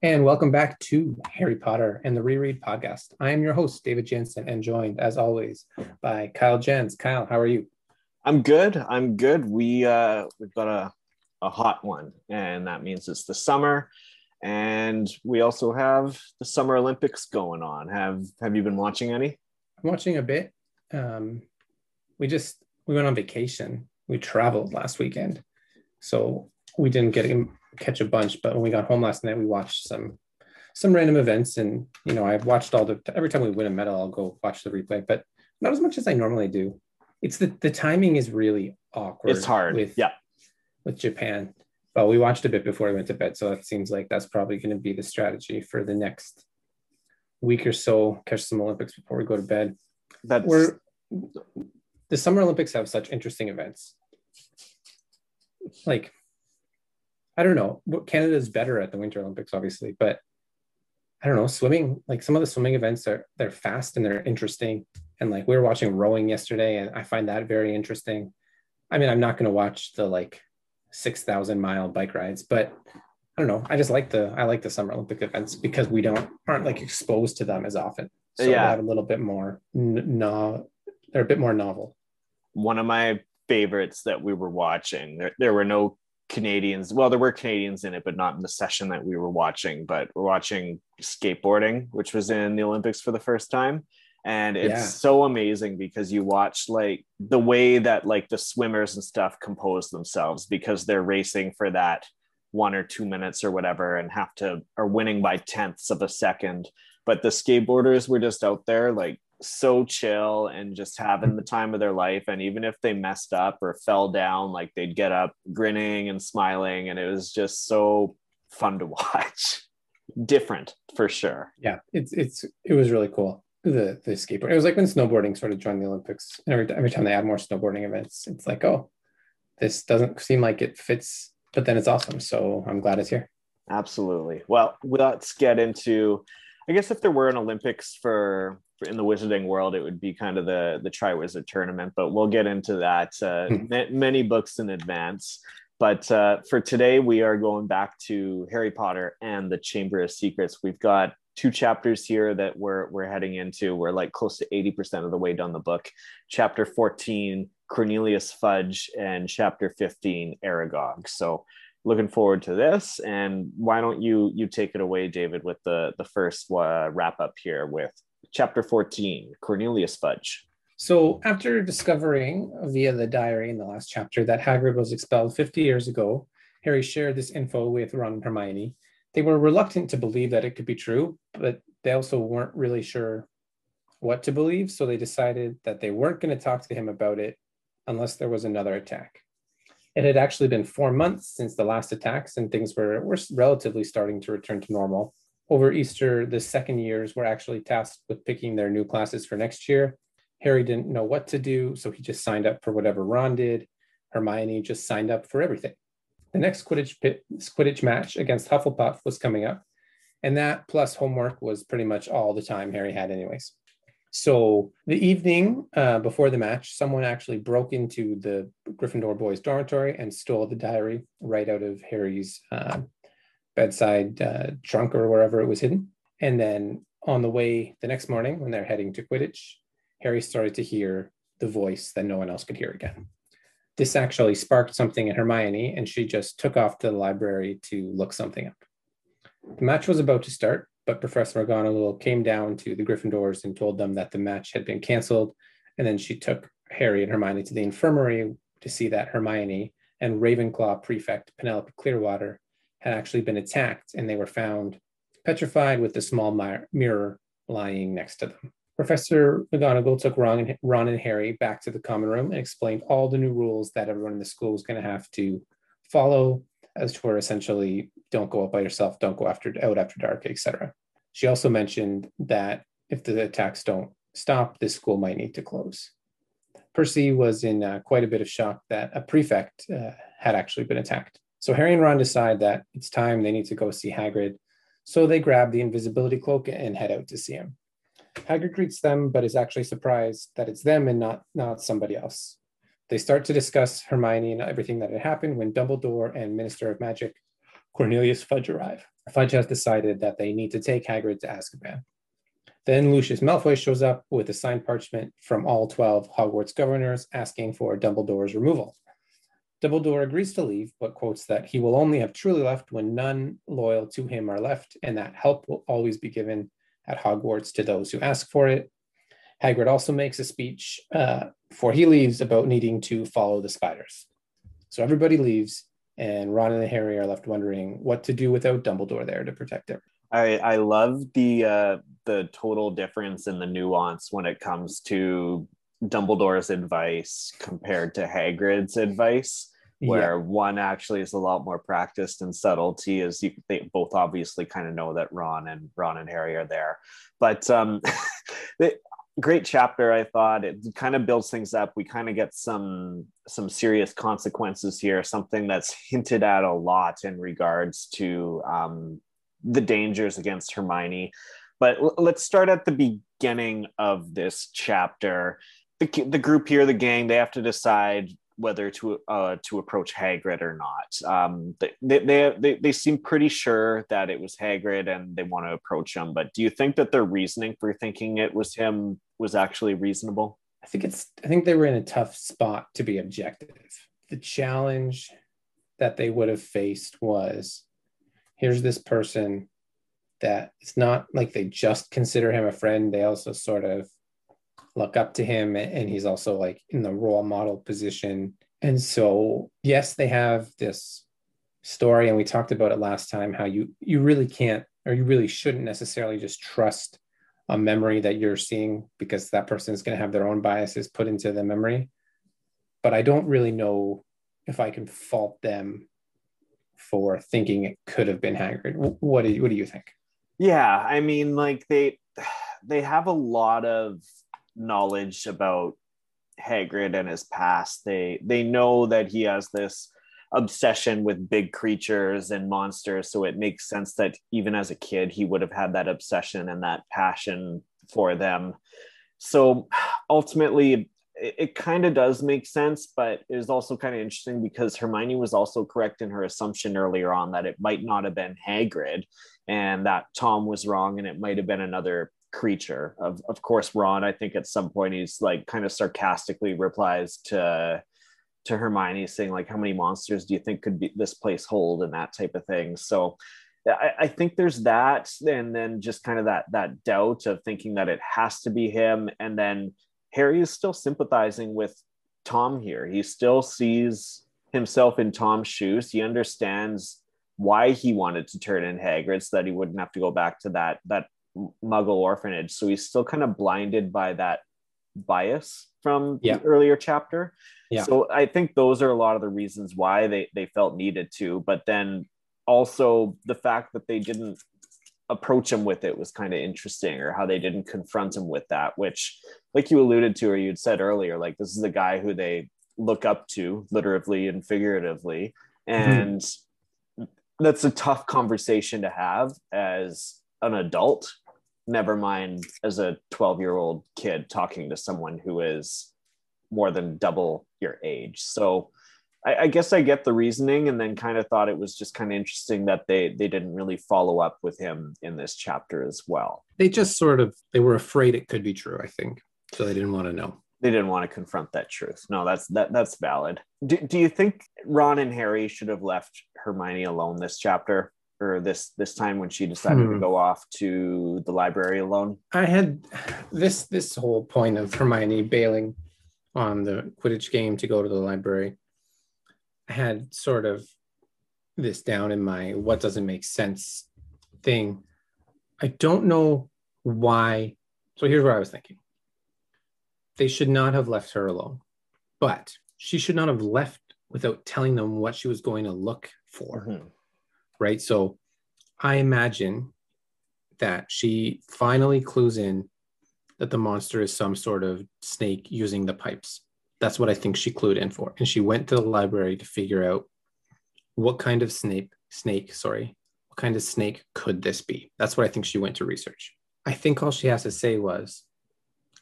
And welcome back to Harry Potter and the Reread podcast. I am your host, David Jensen, and joined, as always, by Kyle Jens. Kyle, how are you? I'm good. I'm good. We uh, we've got a a hot one, and that means it's the summer, and we also have the Summer Olympics going on. Have Have you been watching any? I'm watching a bit. Um, we just we went on vacation. We traveled last weekend, so we didn't get catch a bunch. But when we got home last night, we watched some some random events, and you know I've watched all the every time we win a medal, I'll go watch the replay, but not as much as I normally do. It's the the timing is really awkward. It's hard. With, yeah. With Japan, but we watched a bit before we went to bed, so it seems like that's probably going to be the strategy for the next week or so. Catch some Olympics before we go to bed. That's We're the Summer Olympics have such interesting events. Like, I don't know. What Canada's better at the Winter Olympics, obviously, but I don't know. Swimming, like some of the swimming events are they're fast and they're interesting. And like we were watching rowing yesterday, and I find that very interesting. I mean, I'm not going to watch the like six thousand mile bike rides, but I don't know. I just like the I like the Summer Olympic events because we don't aren't like exposed to them as often. So Yeah. they have a little bit more no, they're a bit more novel. one of my favorites that we were watching. There, there were no Canadians. Well, there were Canadians in it, but not in the session that we were watching. But we're watching skateboarding, which was in the Olympics for the first time. And it's Yeah. so amazing because you watch like the way that like the swimmers and stuff compose themselves because they're racing for that one or two minutes or whatever and have to are winning by tenths of a second. But the skateboarders were just out there like so chill and just having the time of their life. And even if they messed up or fell down, like they'd get up grinning and smiling. And it was just so fun to watch. Different for sure. Yeah, it's it's it was really cool. The the skateboard. It was like when snowboarding sort of joined the Olympics. And every every time they add more snowboarding events, it's like, oh, this doesn't seem like it fits, but then it's awesome. So I'm glad it's here. Absolutely. Well, let's get into. I guess if there were an Olympics for, for in the wizarding world, it would be kind of the the Triwizard tournament. But we'll get into that uh, Hmm. ma- many books in advance. But uh, for today, we are going back to Harry Potter and the Chamber of Secrets. We've got two chapters here that we're we're heading into. We're like close to eighty percent of the way down the book. Chapter fourteen, Cornelius Fudge, and chapter fifteen, Aragog. So looking forward to this and why don't you you take it away david with the the first uh, wrap up here with chapter 14 cornelius fudge So after discovering via the diary in the last chapter that Hagrid was expelled 50 years ago, Harry shared this info with Ron and Hermione. They were reluctant to believe that it could be true, but they also weren't really sure what to believe. So they decided that they weren't going to talk to him about it unless there was another attack. It had actually been four months since the last attacks, and things were, were relatively starting to return to normal. Over Easter, the second years were actually tasked with picking their new classes for next year. Harry didn't know what to do, so he just signed up for whatever Ron did. Hermione just signed up for everything. The next Quidditch, pit, Quidditch match against Hufflepuff was coming up, and that plus homework was pretty much all the time Harry had, anyways. So the evening uh, before the match, someone actually broke into the Gryffindor boys' dormitory and stole the diary right out of Harry's uh, bedside uh, trunk or wherever it was hidden. And then on the way the next morning, when they're heading to Quidditch, Harry started to hear the voice that no one else could hear again. This actually sparked something in Hermione, and she just took off to the library to look something up. The match was about to start, but Professor McGonagall came down to the Gryffindors and told them that the match had been canceled. And then she took Harry and Hermione to the infirmary to see that Hermione and Ravenclaw prefect Penelope Clearwater had actually been attacked, and they were found petrified with a small mi- mirror lying next to them. Professor McGonagall took Ron and, Ron and Harry back to the common room and explained all the new rules that everyone in the school was going to have to follow, as to were essentially don't go out by yourself, don't go after out after dark, etc. She also mentioned that if the attacks don't stop, this school might need to close. Percy was in uh, quite a bit of shock that a prefect uh, had actually been attacked. So Harry and Ron decide that it's time they need to go see Hagrid. So they grab the invisibility cloak and head out to see him. Hagrid greets them, but is actually surprised that it's them and not, not somebody else. They start to discuss Hermione and everything that had happened when Dumbledore and Minister of Magic Cornelius Fudge arrive. Fudge has decided that they need to take Hagrid to Azkaban. Then Lucius Malfoy shows up with a signed parchment from all 12 Hogwarts governors asking for Dumbledore's removal. Dumbledore agrees to leave, but quotes that he will only have truly left when none loyal to him are left, and that help will always be given at Hogwarts to those who ask for it. Hagrid also makes a speech uh, before he leaves about needing to follow the spiders. So everybody leaves, and Ron and Harry are left wondering what to do without Dumbledore there to protect them. I I love the uh, the total difference in the nuance when it comes to Dumbledore's advice compared to Hagrid's advice, where yeah. one actually is a lot more practiced in subtlety, as you they both obviously kind of know that Ron and Ron and Harry are there. But um, great chapter, I thought. It kind of builds things up. We kind of get some some serious consequences here, something that's hinted at a lot in regards to um, the dangers against Hermione. But l- let's start at the beginning of this chapter. The, the group here, the gang, they have to decide whether to uh, to approach Hagrid or not. Um, they, they, they, they seem pretty sure that it was Hagrid and they want to approach him. But do you think that their reasoning for thinking it was him was actually reasonable? I think it's. I think they were in a tough spot to be objective. The challenge that they would have faced was here's this person that it's not like they just consider him a friend they also sort of look up to him and he's also like in the role model position and so yes they have this story and we talked about it last time how you you really can't or you really shouldn't necessarily just trust a memory that you're seeing because that person is going to have their own biases put into the memory but i don't really know if i can fault them for thinking it could have been Hagrid. What do you, what do you think? Yeah, I mean, like they they have a lot of knowledge about Hagrid and his past. They they know that he has this obsession with big creatures and monsters, so it makes sense that even as a kid he would have had that obsession and that passion for them. So ultimately, it, it kind of does make sense, but it is also kind of interesting because Hermione was also correct in her assumption earlier on that it might not have been Hagrid and that Tom was wrong and it might have been another creature. Of, of course, Ron, I think at some point he's like kind of sarcastically replies to to Hermione saying like, how many monsters do you think could be this place hold and that type of thing. So I, I think there's that, and then just kind of that that doubt of thinking that it has to be him, and then Harry is still sympathizing with Tom here. He still sees himself in Tom's shoes. He understands why he wanted to turn in Hagrid so that he wouldn't have to go back to that that Muggle orphanage. So he's still kind of blinded by that bias from yeah. the earlier chapter. Yeah. So I think those are a lot of the reasons why they they felt needed to. But then also the fact that they didn't approach him with it was kind of interesting or how they didn't confront him with that which like you alluded to or you'd said earlier like this is a guy who they look up to literally and figuratively mm-hmm. and mm-hmm. that's a tough conversation to have as an adult never mind as a 12 year old kid talking to someone who is more than double your age so I, I, guess I get the reasoning, and then kind of thought it was just kind of interesting that they they didn't really follow up with him in this chapter as well. They just sort of they were afraid it could be true. I think so. They didn't want to know. They didn't want to confront that truth. No, that's that that's valid. Do, do you think Ron and Harry should have left Hermione alone this chapter? or this this time when she decided hmm. to go off to the library alone? I had this this whole point of Hermione bailing on the Quidditch game to go to the library I had sort of this down in my what doesn't make sense thing. I don't know why. So here's what I was thinking. They should not have left her alone, but she should not have left without telling them what she was going to look for. Mm-hmm. Right. So I imagine that she finally clues in that the monster is some sort of snake using the pipes. That's what I think she clued in for. And she went to the library to figure out what kind of snake, snake, sorry, what kind of snake could this be? That's what I think she went to research. I think all she has to say was,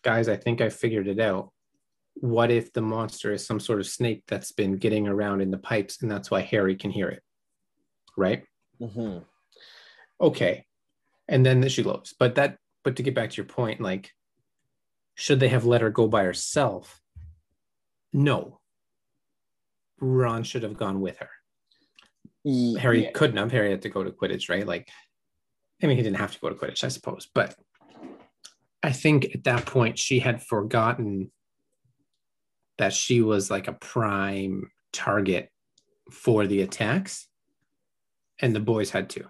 guys, I think I figured it out. What if the monster is some sort of snake that's been getting around in the pipes and that's why Harry can hear it? Right? Mm-hmm. Okay. And then she elopes. But that but to get back to your point, like should they have let her go by herself? No. Ron should have gone with her. Harry couldn't have. Harry had to go to Quidditch, right? Like, I mean, he didn't have to go to Quidditch, I suppose, but I think at that point she had forgotten that she was like a prime target for the attacks, and the boys had to.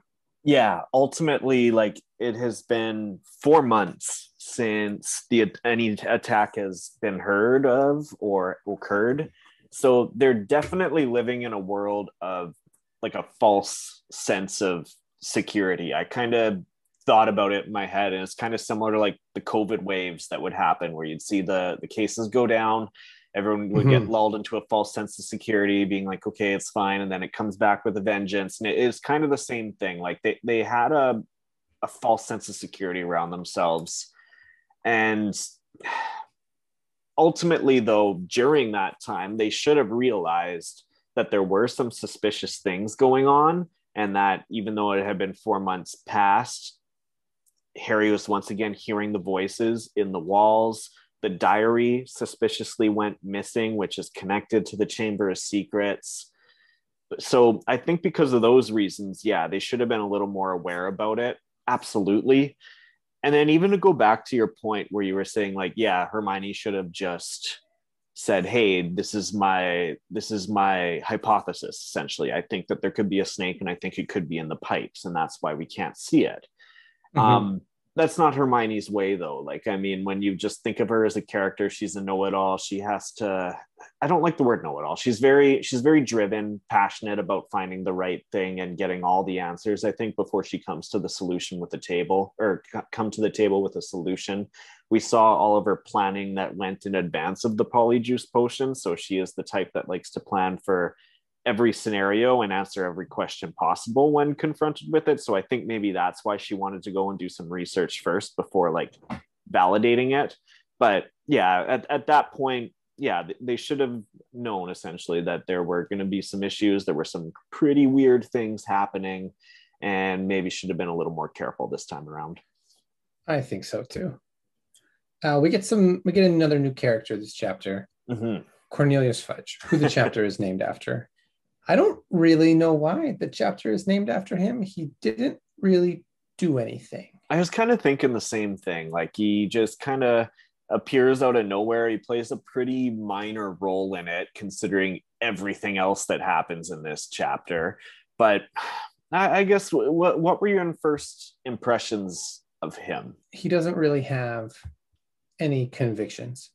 yeah ultimately like it has been four months since the any attack has been heard of or occurred. So they're definitely living in a world of like a false sense of security. I kind of thought about it in my head and it's kind of similar to like the covid waves that would happen where you'd see the the cases go down everyone would get Mhm. lulled into a false sense of security being like okay it's fine and then it comes back with a vengeance and it is kind of the same thing. Like they, they had a, a false sense of security around themselves and ultimately though during that time they should have realized that there were some suspicious things going on and that even though it had been four months past harry was once again hearing the voices in the walls. The diary suspiciously went missing which is connected to the chamber of secrets. So i think because of those reasons yeah they should have been a little more aware about it. Absolutely and then even to go back to your point where you were saying like yeah hermione should have just said hey this is my this is my hypothesis essentially i think that there could be a snake and i think it could be in the pipes and that's why we can't see it Mhm. um that's not hermione's way though. Like i mean when you just think of her as a character she's a know-it-all. She has to i don't like the word know-it-all. She's very she's very driven passionate about finding the right thing and getting all the answers i think before she comes to the solution with the table or come to the table with a solution. We saw all of her planning that went in advance of the polyjuice potion so she is the type that likes to plan for every scenario and answer every question possible when confronted with it. So I think maybe that's why she wanted to go and do some research first before like validating it. But yeah, at, at that point, yeah, they should have known essentially that there were going to be some issues. There were some pretty weird things happening, and maybe should have been a little more careful this time around. I think so too. Uh, we get some. We get another new character this chapter, Mhm. Cornelius Fudge, who the chapter is named after. I don't really know why the chapter is named after him. He didn't really do anything. I was kind of thinking the same thing. Like he just kind of appears out of nowhere. He plays a pretty minor role in it, considering everything else that happens in this chapter. But I, I guess what what were your first impressions of him? He doesn't really have any convictions.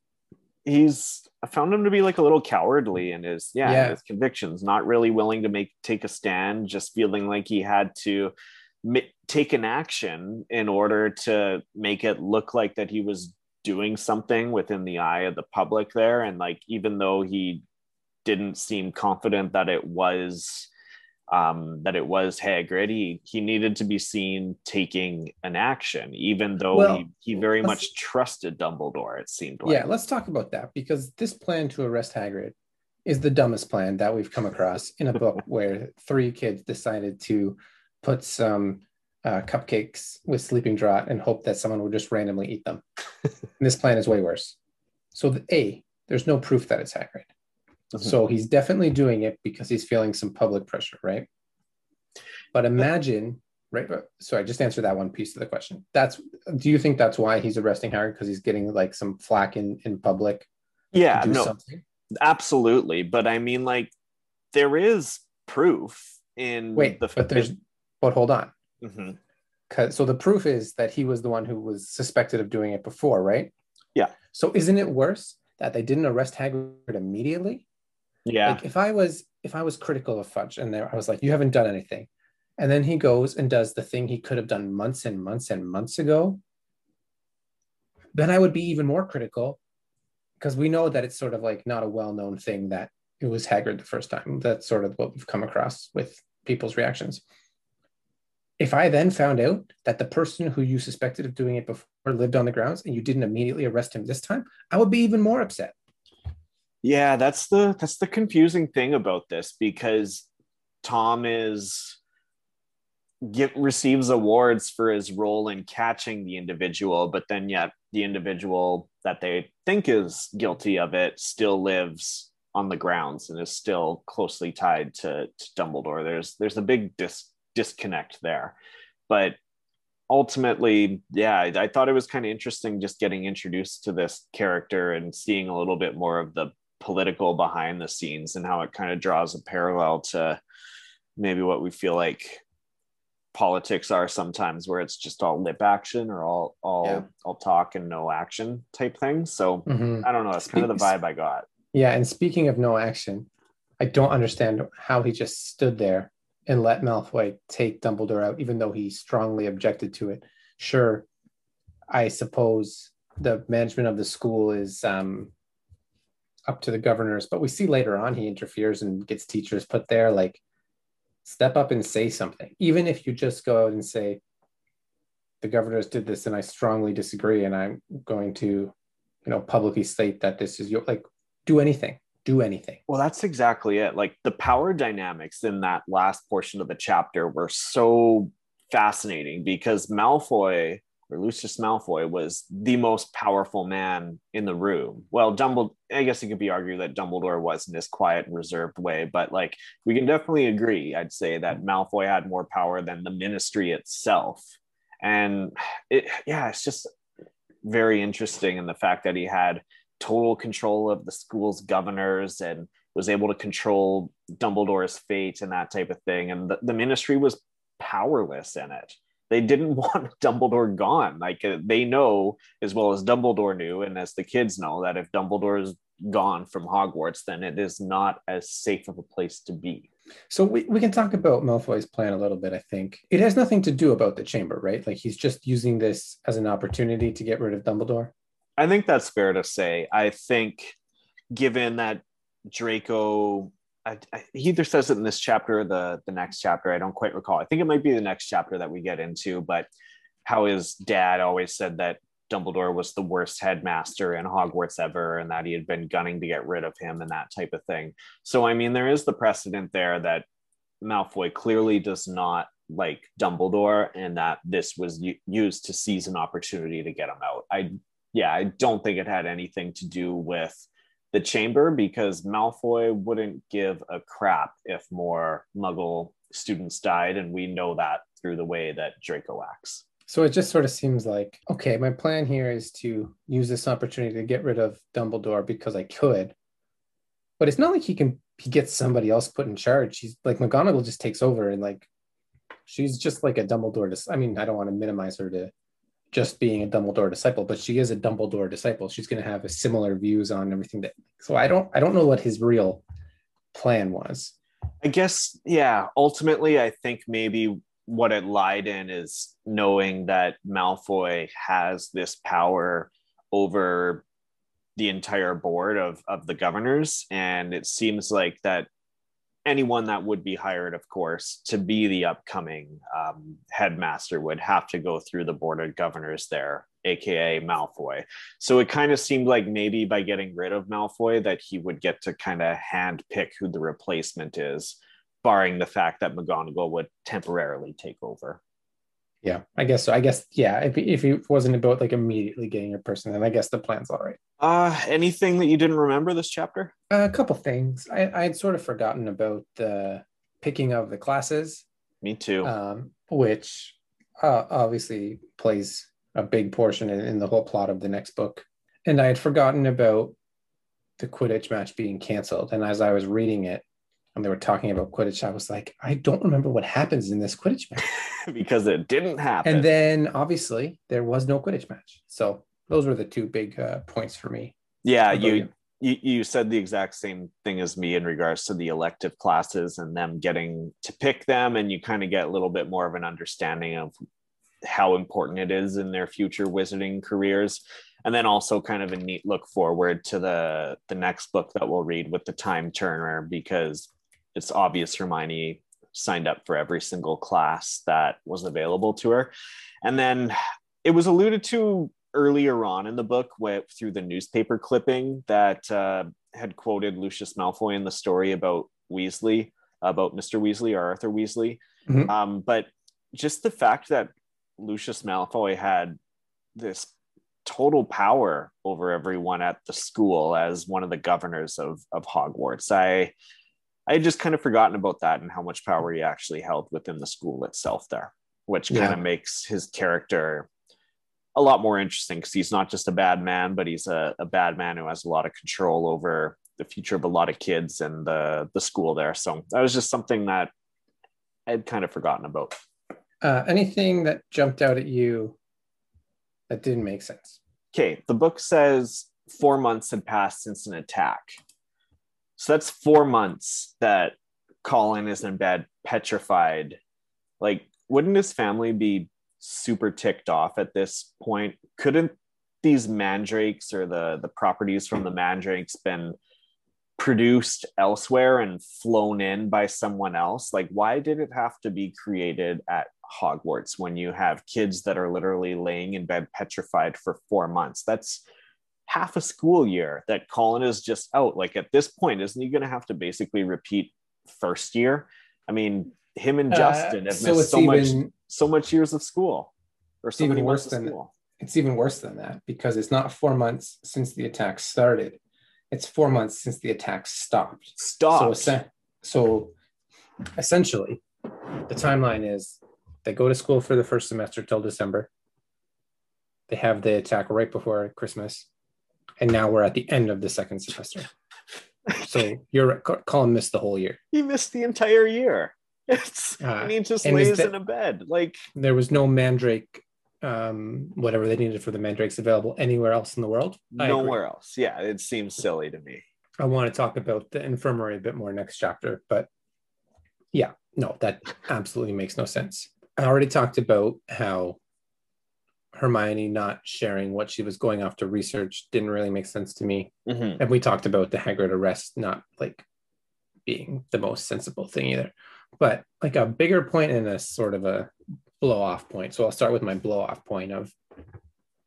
He's I found him to be like a little cowardly in his yeah, Yeah. his convictions, not really willing to make take a stand, just feeling like he had to take an action in order to make it look like that he was doing something within the eye of the public there and like even though he didn't seem confident that it was um that it was Hagrid he he needed to be seen taking an action even though Well, he he very much trusted Dumbledore it seemed like Yeah, let's talk about that because this plan to arrest Hagrid is the dumbest plan that we've come across in a book where three kids decided to put some uh, cupcakes with sleeping draught and hope that someone would just randomly eat them. this plan is way worse. So, the, A, there's no proof that it's Hagrid. Mhm. So he's definitely doing it because he's feeling some public pressure, right? But imagine, right? but- Sorry, just answer that one piece of the question. That's do you think that's why he's arresting Harry because he's getting like some flack in in public yeah to do no something? absolutely but i mean like there is proof in Wait, the but there's but hold on. Mhm. Cause so the proof is that he was the one who was suspected of doing it before, right? Yeah. So isn't it worse that they didn't arrest Hagrid immediately? Yeah Like if I was if I was critical of Fudge and there, I was like, you haven't done anything, and then he goes and does the thing he could have done months and months and months ago, then I would be even more critical because we know that it's sort of like not a well-known thing that it was Hagrid the first time. That's sort of what we've come across with people's reactions. If I then found out that the person who you suspected of doing it before lived on the grounds and you didn't immediately arrest him this time, I would be even more upset. Yeah that's the that's the confusing thing about this because tom is get receives awards for his role in catching the individual, but then yet the individual that they think is guilty of it still lives on the grounds and is still closely tied to, to Dumbledore. There's there's a big dis- disconnect there, but ultimately, yeah, I, I thought it was kind of interesting just getting introduced to this character and seeing a little bit more of the political behind the scenes and how it kind of draws a parallel to maybe what we feel like politics are sometimes where it's just all lip action or all all yeah. all talk and no action type thing so mm-hmm. i don't know that's kind of the vibe i got yeah and speaking of no action i don't understand how he just stood there and let malfoy take dumbledore out even though he strongly objected to it sure i suppose the management of the school is um up to the governors but we see later on he interferes and gets teachers put there like step up and say something. Even if you just go out and say the governors did this and i strongly disagree and i'm going to you know publicly state that this is your like do anything do anything. Well that's exactly it. Like the power dynamics in that last portion of the chapter were so fascinating because malfoy or Lucius Malfoy was the most powerful man in the room. Well, Dumbledore, I guess it could be argued that Dumbledore was in this quiet, reserved way, but like we can definitely agree, I'd say that Malfoy had more power than the ministry itself. And it, yeah, it's just very interesting in the fact that he had total control of the school's governors and was able to control Dumbledore's fate and that type of thing. And the, the ministry was powerless in it they didn't want Dumbledore gone. Like uh, they know as well as Dumbledore knew, and as the kids know, that if Dumbledore is gone from Hogwarts, then it is not as safe of a place to be. So we, we can talk about Malfoy's plan a little bit, I think. It has nothing to do about the chamber, right? Like he's just using this as an opportunity to get rid of Dumbledore. I think that's fair to say. I think given that Draco I, I, he either says it in this chapter or the the next chapter. I don't quite recall. I think it might be the next chapter that we get into. But how his dad always said that Dumbledore was the worst headmaster in Hogwarts ever, and that he had been gunning to get rid of him and that type of thing. So I mean, there is the precedent there that Malfoy clearly does not like Dumbledore, and that this was u- used to seize an opportunity to get him out. I yeah, I don't think it had anything to do with the chamber because Malfoy wouldn't give a crap if more Muggle students died, and we know that through the way that Draco acts. So it just sort of seems like okay, my plan here is to use this opportunity to get rid of Dumbledore because I could, but it's not like he can he gets somebody else put in charge. He's like McGonagall just takes over and like she's just like a Dumbledore. To, I mean, I don't want to minimize her to just being a Dumbledore disciple, but she is a Dumbledore disciple. She's going to have a similar views on everything that. So I don't I don't know what his real plan was. I guess yeah. Ultimately, I think maybe what it lied in is knowing that Malfoy has this power over the entire board of of the governors, and it seems like that anyone that would be hired, of course, to be the upcoming um, headmaster would have to go through the board of governors there, aka Malfoy. So it kind of seemed like maybe by getting rid of Malfoy, that he would get to kind of hand pick who the replacement is, barring the fact that McGonagall would temporarily take over. Yeah, I guess so. I guess yeah. If if it wasn't about like immediately getting a person, then I guess the plan's all right. Uh anything that you didn't remember this chapter? Uh, a couple things. I I had sort of forgotten about the picking of the classes. Me too. Um, which uh, obviously plays a big portion in, in the whole plot of the next book. And I had forgotten about the Quidditch match being canceled. And as I was reading it, and they were talking about Quidditch, I was like, I don't remember what happens in this Quidditch match because it didn't happen. And then obviously there was no Quidditch match. So those were the two big uh, points for me. Yeah, you, you you said the exact same thing as me in regards to the elective classes and them getting to pick them, and you kind of get a little bit more of an understanding of how important it is in their future wizarding careers and then also kind of a neat look forward to the the next book that we'll read with the time turner because it's obvious Hermione signed up for every single class that was available to her. And then it was alluded to earlier on in the book with, through the newspaper clipping that uh, had quoted Lucius Malfoy in the story about Weasley, about Mr. Weasley or Arthur Weasley. Mm-hmm. Um, but just the fact that Lucius Malfoy had this total power over everyone at the school as one of the governors of of Hogwarts. I I had just kind of forgotten about that and how much power he actually held within the school itself there, which kind of makes his character a lot more interesting because he's not just a bad man, but he's a, a bad man who has a lot of control over the future of a lot of kids and the the school there. So that was just something that I'd kind of forgotten about. Uh, anything that jumped out at you that didn't make sense? okay, the book says four months had passed since an attack. So that's four months that Colin is in bed, petrified. Like, wouldn't his family be super ticked off at this point? Couldn't these mandrakes or the the properties from the mandrakes been produced elsewhere and flown in by someone else? Like, why did it have to be created at Hogwarts when you have kids that are literally laying in bed petrified for four months? That's half a school year that Colin is just out. Like, at this point, isn't he going to have to basically repeat first year? I mean, him and Justin have Uh, so missed so much even so much years of school or so even many worse than- school. it's even worse than that because it's not four months since the attack started. It's four months since the attack stopped. Stop. So, so essentially, the timeline is they go to school for the first semester till December. They have the attack right before Christmas, and now we're at the end of the second semester. So you're right, Colin missed the whole year. he missed the entire year. It's Uh, and he just and lays that- in a bed. Like There was no Mandrake, um, whatever they needed for the Mandrakes available anywhere else in the world. I agree. nowhere else. Yeah, it seems silly to me. I want to talk about the infirmary a bit more next chapter, but yeah, no, that absolutely makes no sense. I already talked about how Hermione not sharing what she was going off to research didn't really make sense to me. Mhm. And we talked about the Hagrid arrest not like being the most sensible thing either. But like a bigger point and a sort of a blow off point. So I'll start with my blow off point of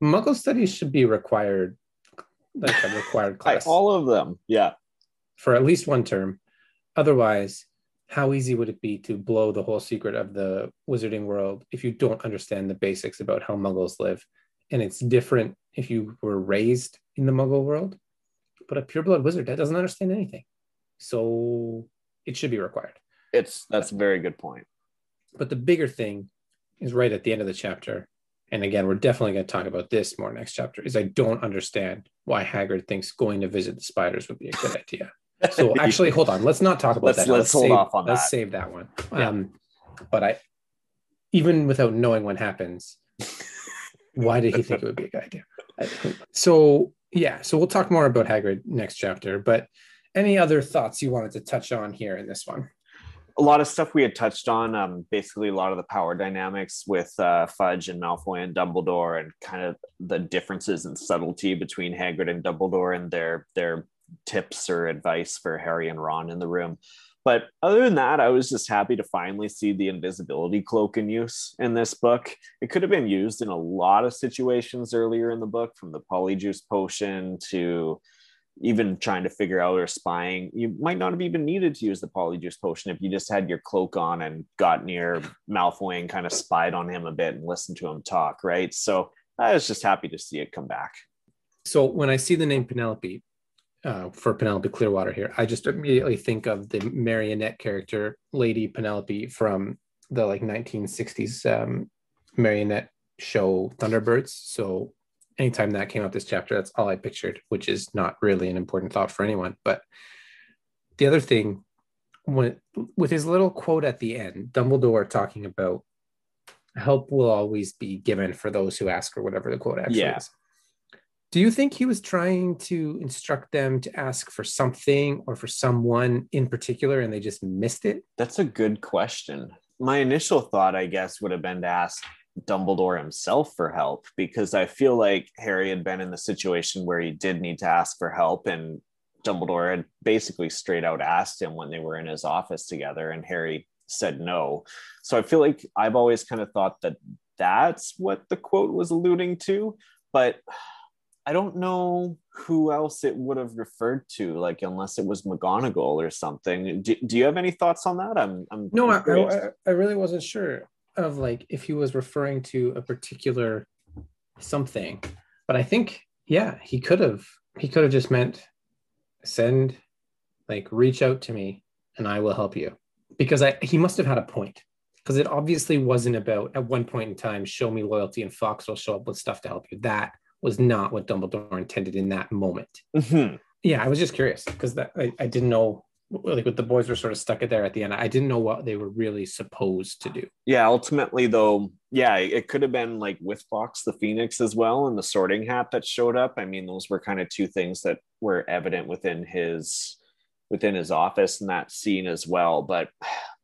Muggle studies should be required, like a required class all of them. Yeah. for at least one term. Otherwise, how easy would it be to blow the whole secret of the wizarding world if you don't understand the basics about how muggles live? And it's different if you were raised in the muggle world, but a pureblood wizard that doesn't understand anything. So it should be required. It's that's a very good point. But the bigger thing is right at the end of the chapter. And again, we're definitely going to talk about this more next chapter. Is I don't understand why Hagrid thinks going to visit the spiders would be a good idea. So actually, hold on. Let's not talk about Let's- that. now. let's hold save, off on that. Let's that. save that one. Yeah. Um, but I, even without knowing what happens, why did he think it would be a good idea? So yeah, so we'll talk more about Hagrid next chapter. But any other thoughts you wanted to touch on here in this one? A lot of stuff we had touched on. Um, basically, a lot of the power dynamics with uh, Fudge and Malfoy and Dumbledore, and kind of the differences and subtlety between Hagrid and Dumbledore and their their tips or advice for Harry and Ron in the room. But other than that, I was just happy to finally see the invisibility cloak in use in this book. It could have been used in a lot of situations earlier in the book, from the polyjuice potion to even trying to figure out or spying. You might not have even needed to use the polyjuice potion if you just had your cloak on and got near Malfoy and kind of spied on him a bit and listened to him talk, right? So I was just happy to see it come back. So when I see the name Penelope uh, for Penelope Clearwater here, I just immediately think of the marionette character, Lady Penelope from the like 1960s um, marionette show Thunderbirds. So anytime that came up this chapter, that's all I pictured, which is not really an important thought for anyone. But the other thing, when with his little quote at the end, Dumbledore talking about help will always be given for those who ask, or whatever the quote actually Yeah. is. Do you think he was trying to instruct them to ask for something or for someone in particular and they just missed it? That's a good question. My initial thought, I guess, would have been to ask Dumbledore himself for help because I feel like Harry had been in the situation where he did need to ask for help, and Dumbledore had basically straight out asked him when they were in his office together, and Harry said no. So I feel like I've always kind of thought that that's what the quote was alluding to, but I don't know who else it would have referred to, like unless it was McGonagall or something. Do, do you have any thoughts on that? I'm, I'm No, I. I, I really wasn't sure. Of like if he was referring to a particular something, but I think yeah, he could have he could have just meant send like reach out to me and I will help you because I he must have had a point because it obviously wasn't about at one point in time show me loyalty and Fawkes will show up with stuff to help you. That was not what Dumbledore intended in that moment. Mhm. Yeah, I was just curious because that I, I didn't know like with the boys were sort of stuck it there at the end. I didn't know what they were really supposed to do. Yeah, ultimately though, yeah, it could have been like with Fawkes the Phoenix as well and the sorting hat that showed up. I mean, those were kind of two things that were evident within his within his office in that scene as well. But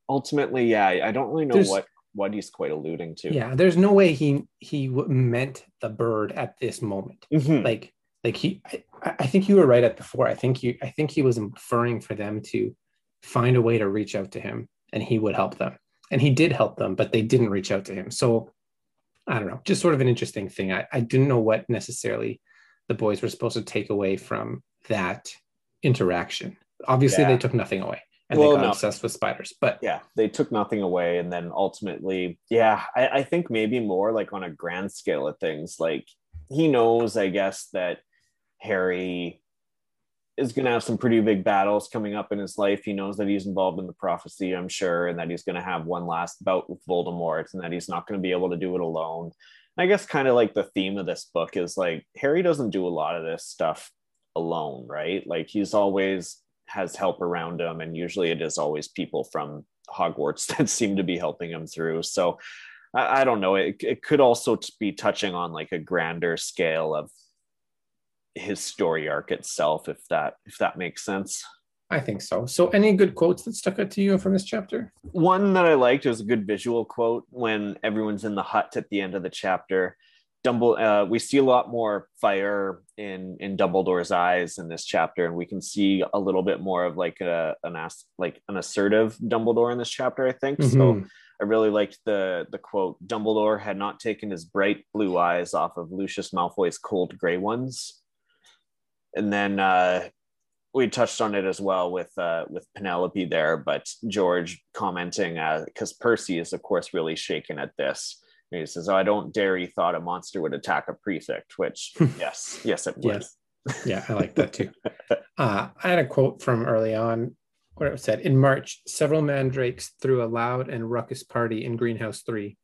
ultimately, yeah, I don't really know There's- what what he's quite alluding to. Yeah, there's no way he he meant the bird at this moment. Mhm. Like like he I, I think you were right at before. I think you I think he was inferring for them to find a way to reach out to him and he would help them. And he did help them, but they didn't reach out to him. So I don't know, just sort of an interesting thing. I, I didn't know what necessarily the boys were supposed to take away from that interaction. Obviously, Yeah. they took nothing away and Well, they got no. obsessed with spiders. But yeah they took nothing away and then ultimately yeah I, I think maybe more like on a grand scale of things like he knows i guess that harry is going to have some pretty big battles coming up in his life. He knows that he's involved in the prophecy i'm sure and that he's going to have one last bout with voldemort and that he's not going to be able to do it alone. I guess kind of like the theme of this book is like harry doesn't do a lot of this stuff alone right? Like he's always has help around him and usually it is always people from hogwarts that seem to be helping him through. So i, I don't know. It, it could also be touching on like a grander scale of his story arc itself if that if that makes sense I think so. So, any good quotes that stuck out to you from this chapter? one that I liked was a good visual quote when everyone's in the hut at the end of the chapter. Dumble, uh, we see a lot more fire in in Dumbledore's eyes in this chapter, and we can see a little bit more of like a an ass, like an assertive Dumbledore in this chapter. I think so. Mhm. I really liked the the quote. Dumbledore had not taken his bright blue eyes off of Lucius Malfoy's cold gray ones, and then uh, we touched on it as well with uh, with Penelope there, but George commenting because Percy is of course really shaken at this. And he says, "Oh, I don't dare he thought a monster would attack a prefect." Which, yes, yes, it would. Yes. Yeah, I like that too. Uh, I had a quote from early on where it said, In March, several mandrakes threw a loud and ruckus party in Greenhouse 3.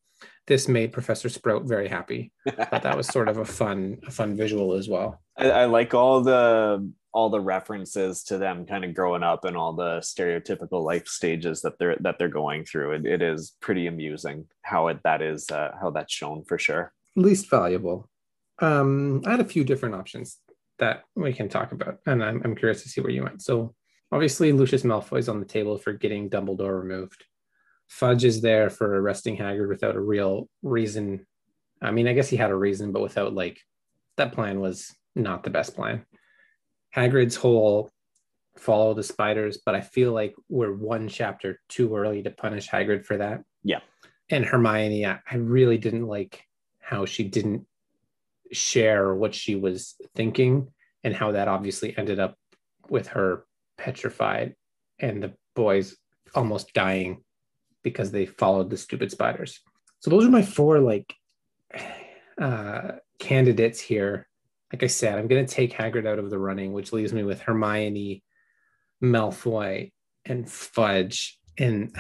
This made Professor Sprout very happy. But that was sort of a fun, a fun visual as well. I, I like all the all the references to them kind of growing up and all the stereotypical life stages that they're that they're going through. It, it is pretty amusing how it that is uh, how that's shown for sure. Least valuable. Um, I had a few different options that we can talk about, and I'm, I'm curious to see where you went. So, obviously, Lucius Malfoy's on the table for getting Dumbledore removed. Fudge is there for arresting Hagrid without a real reason. I mean, I guess he had a reason, but without like that plan was not the best plan. Hagrid's whole follow the spiders, but I feel like we're one chapter too early to punish Hagrid for that. Yeah. And Hermione, I, I really didn't like how she didn't share what she was thinking and how that obviously ended up with her petrified and the boys almost dying because they followed the stupid spiders. So those are my four like uh candidates here. Like I said, I'm gonna take Hagrid out of the running, which leaves me with Hermione, Malfoy, and Fudge. And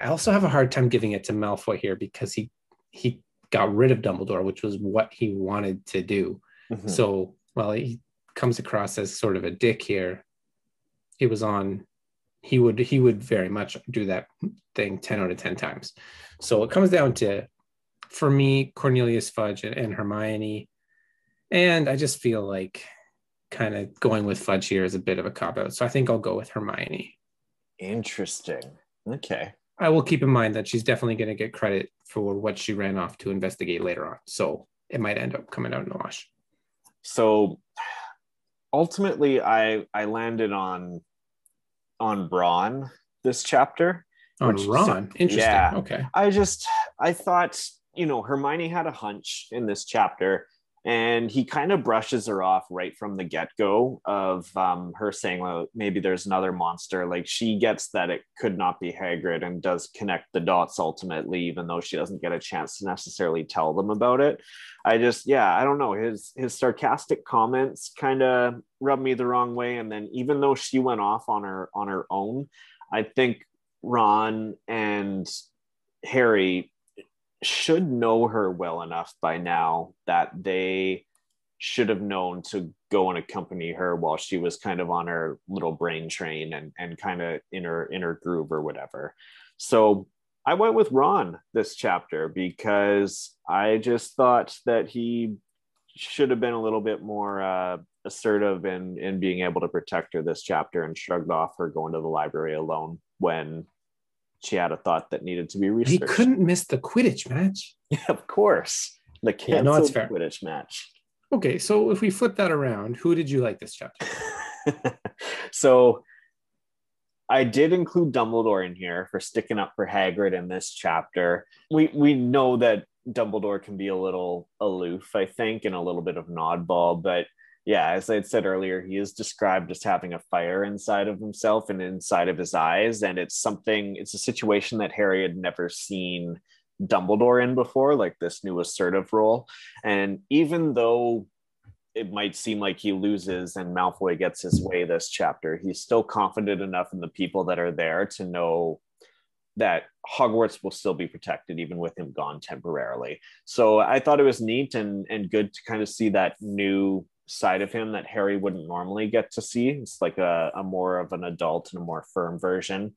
I also have a hard time giving it to Malfoy here because he he got rid of Dumbledore, which was what he wanted to do. Mhm. So while he comes across as sort of a dick here, it was on. He would he would very much do that thing ten out of ten times. So it comes down to, for me, Cornelius Fudge and, and Hermione, and I just feel like kind of going with Fudge here is a bit of a cop out. So I think I'll go with Hermione. Interesting. Okay. I will keep in mind that she's definitely going to get credit for what she ran off to investigate later on. So it might end up coming out in the wash. So ultimately I I landed on on Ron this chapter. On Which- Ron, interesting. yeah. Okay. I just I thought, you know, Hermione had a hunch in this chapter and he kind of brushes her off right from the get-go of um, her saying well maybe there's another monster. Like she gets that it could not be hagrid and does connect the dots ultimately even though she doesn't get a chance to necessarily tell them about it. I just yeah i don't know. His his sarcastic comments kind of rubbed me the wrong way. And then even though she went off on her on her own i think ron and harry should know her well enough by now that they should have known to go and accompany her while she was kind of on her little brain train and, and kind of in her in her groove or whatever. So I went with Ron this chapter because I just thought that he should have been a little bit more uh, assertive in in being able to protect her this chapter and shrugged off her going to the library alone when she had a thought that needed to be researched. He couldn't miss the Quidditch match. Yeah, of course. The canceled yeah, no, fair. Quidditch match. Okay, so if we flip that around, who did you like this chapter? so I did include Dumbledore in here for sticking up for Hagrid in this chapter. We we know that Dumbledore can be a little aloof, I think, and a little bit of an oddball, but yeah, as I said earlier, he is described as having a fire inside of himself and inside of his eyes. And it's something, it's a situation that Harry had never seen Dumbledore in before, like this new assertive role. And even though it might seem like he loses and Malfoy gets his way this chapter, he's still confident enough in the people that are there to know that Hogwarts will still be protected even with him gone temporarily. So I thought it was neat and and good to kind of see that new side of him that Harry wouldn't normally get to see. It's like a, a more of an adult and a more firm version.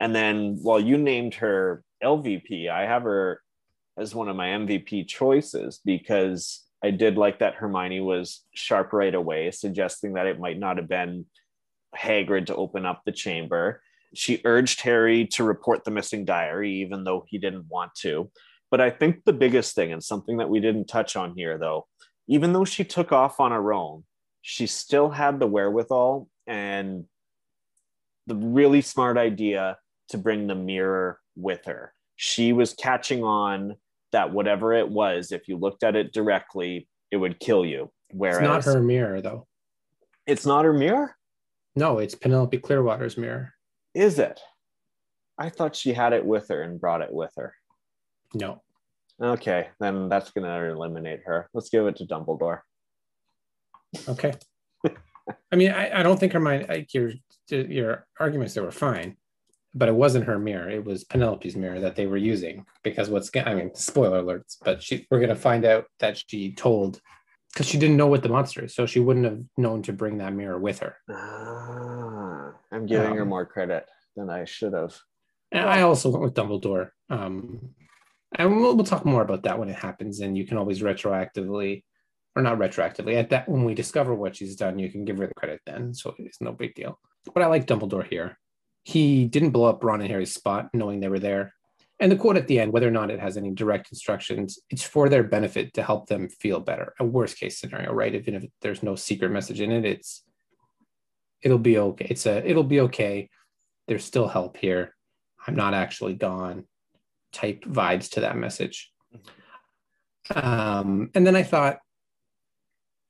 And then while you named her LVP, I have her as one of my MVP choices because I did like that Hermione was sharp right away, suggesting that it might not have been Hagrid to open up the chamber. She urged Harry to report the missing diary, even though he didn't want to. But I think the biggest thing, and something that we didn't touch on here, though, even though she took off on her own, she still had the wherewithal and the really smart idea to bring the mirror with her. She was catching on that whatever it was, if you looked at it directly, it would kill you. Whereas it's not her mirror, though. It's not her mirror? No, it's Penelope Clearwater's mirror. Is it? I thought she had it with her and brought it with her. No. Okay, then that's gonna eliminate her. Let's give it to Dumbledore. Okay. I mean, I, I don't think her mind. Like your your arguments they were fine, but it wasn't her mirror. It was Penelope's mirror that they were using because what's I mean, spoiler alerts. But she we're gonna find out that she told because she didn't know what the monster is, so she wouldn't have known to bring that mirror with her. Ah, I'm giving um, her more credit than I should have. And I also went with Dumbledore. Um, and we'll, we'll talk more about that when it happens and you can always retroactively or not retroactively at that when we discover what she's done you can give her the credit then so it's no big deal. But i like dumbledore here. He didn't blow up ron and harry's spot knowing they were there. And the quote at the end whether or not it has any direct instructions it's for their benefit to help them feel better. A worst case scenario right? Even if there's no secret message in it it's it'll be okay. It's a it'll be okay. There's still help here. I'm not actually gone type vibes to that message. Um, and then I thought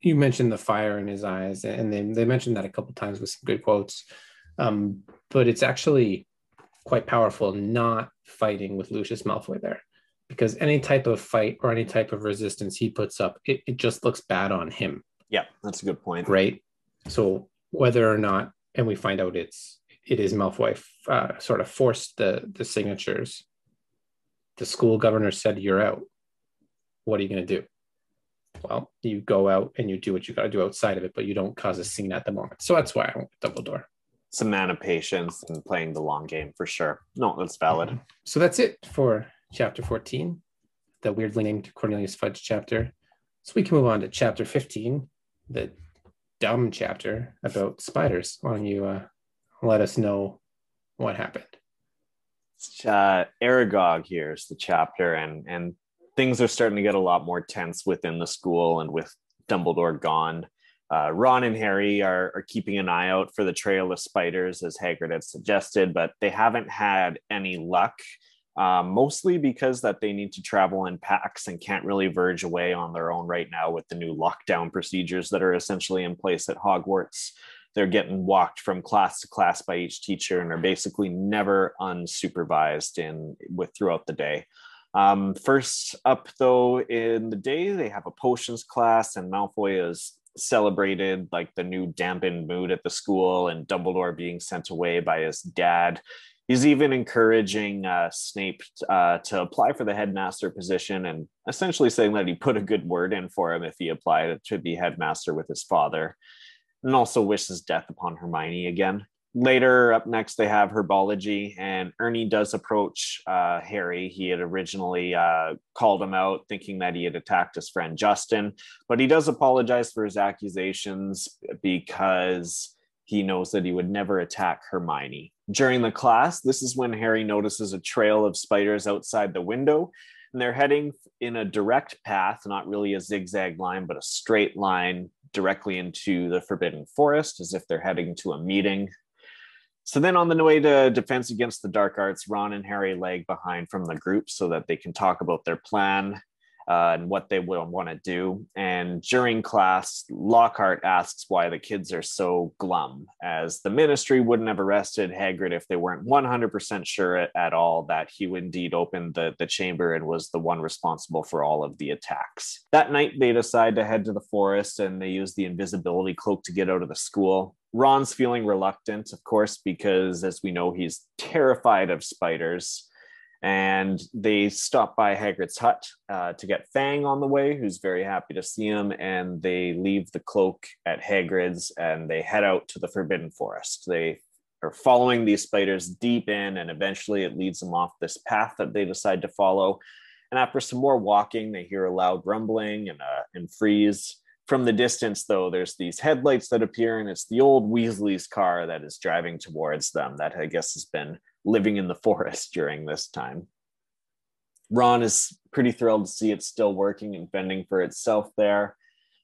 you mentioned the fire in his eyes, and they, they mentioned that a couple times with some good quotes. Um, but it's actually quite powerful not fighting with Lucius Malfoy there, because any type of fight or any type of resistance he puts up, it, it just looks bad on him. Yeah, that's a good point. Right. So whether or not, and we find out it's it is Malfoy uh, sort of forced the the signatures the school governor said you're out. What are you going to do? Well you go out and you do what you got to do outside of it but you don't cause a scene at the moment. So that's why i went with dumbledore. Some man of patience and playing the long game for sure. No that's valid. Mm-hmm. so that's it for chapter 14 the weirdly named cornelius fudge chapter. So we can move on to chapter 15 the dumb chapter about spiders. Why don't you uh, let us know what happened uh, Aragog here is the chapter, and and things are starting to get a lot more tense within the school, and with Dumbledore gone. Uh, Ron and Harry are, are keeping an eye out for the trail of spiders, as Hagrid had suggested, but they haven't had any luck um, mostly because that they need to travel in packs and can't really verge away on their own right now with the new lockdown procedures that are essentially in place at Hogwarts. They're getting walked from class to class by each teacher and are basically never unsupervised in with throughout the day. Um, first up, though, in the day, they have a potions class, and Malfoy is celebrated like the new dampened mood at the school and Dumbledore being sent away by his dad he's even encouraging uh, Snape uh, to apply for the headmaster position and essentially saying that he put a good word in for him if he applied to be headmaster with his father, and also wishes death upon Hermione again. Later, up next, they have herbology, and Ernie does approach uh, Harry. He had originally uh, called him out, thinking that he had attacked his friend Justin, but he does apologize for his accusations because he knows that he would never attack Hermione. During the class, this is when Harry notices a trail of spiders outside the window, and they're heading in a direct path, not really a zigzag line, but a straight line directly into the Forbidden Forest, as if they're heading to a meeting. So then, on the way to Defense Against the Dark Arts, Ron and Harry lag behind from the group so that they can talk about their plan uh, and what they will want to do. And during class, Lockhart asks why the kids are so glum, as the ministry wouldn't have arrested Hagrid if they weren't 100% sure at, all that he indeed opened the, the chamber and was the one responsible for all of the attacks. That night, they decide to head to the forest and they use the invisibility cloak to get out of the school. Ron's feeling reluctant, of course, because as we know, he's terrified of spiders and they stop by Hagrid's hut uh, to get Fang on the way, who's very happy to see him, and they leave the cloak at Hagrid's and they head out to the Forbidden Forest. They are following these spiders deep in, and eventually it leads them off this path that they decide to follow. And after some more walking, they hear a loud rumbling and uh, and freeze. From the distance, though, there's these headlights that appear, and it's the old Weasley's car that is driving towards them. That I guess has been living in the forest during this time. Ron is pretty thrilled to see it still working and fending for itself there.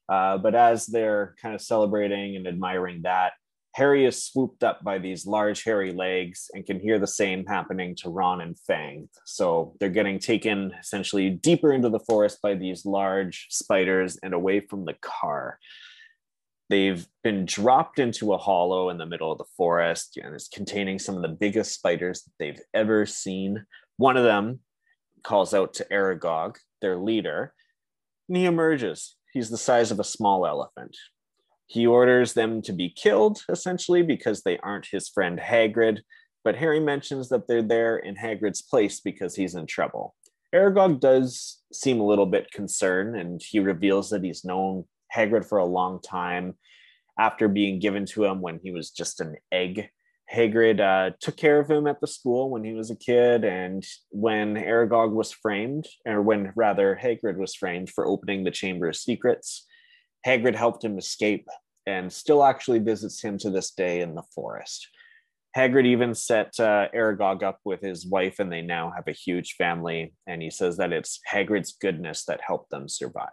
Uh, but as they're kind of celebrating and admiring that, Harry is swooped up by these large hairy legs and can hear the same happening to Ron and Fang. So they're getting taken essentially deeper into the forest by these large spiders and away from the car. They've been dropped into a hollow in the middle of the forest and it's containing some of the biggest spiders that they've ever seen. One of them calls out to Aragog, their leader, and he emerges. He's the size of a small elephant. He orders them to be killed, essentially, because they aren't his friend Hagrid. But Harry mentions that they're there in Hagrid's place because he's in trouble. Aragog does seem a little bit concerned, and he reveals that he's known Hagrid for a long time after being given to him when he was just an egg. Hagrid uh, took care of him at the school when he was a kid, and when Aragog was framed, or when rather Hagrid was framed for opening the Chamber of Secrets, Hagrid helped him escape and still actually visits him to this day in the forest. Hagrid even set uh, Aragog up with his wife, and they now have a huge family. And he says that it's Hagrid's goodness that helped them survive.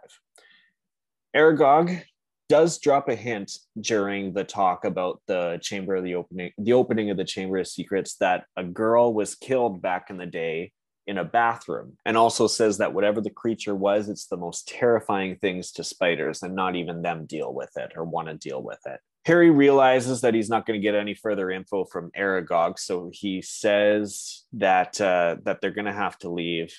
Aragog does drop a hint during the talk about the chamber of the opening, the opening of the Chamber of Secrets, that a girl was killed back in the day in a bathroom, and also says that whatever the creature was, it's the most terrifying things to spiders, and not even them deal with it or want to deal with it. Harry realizes that he's not going to get any further info from Aragog, so he says that uh, that they're going to have to leave.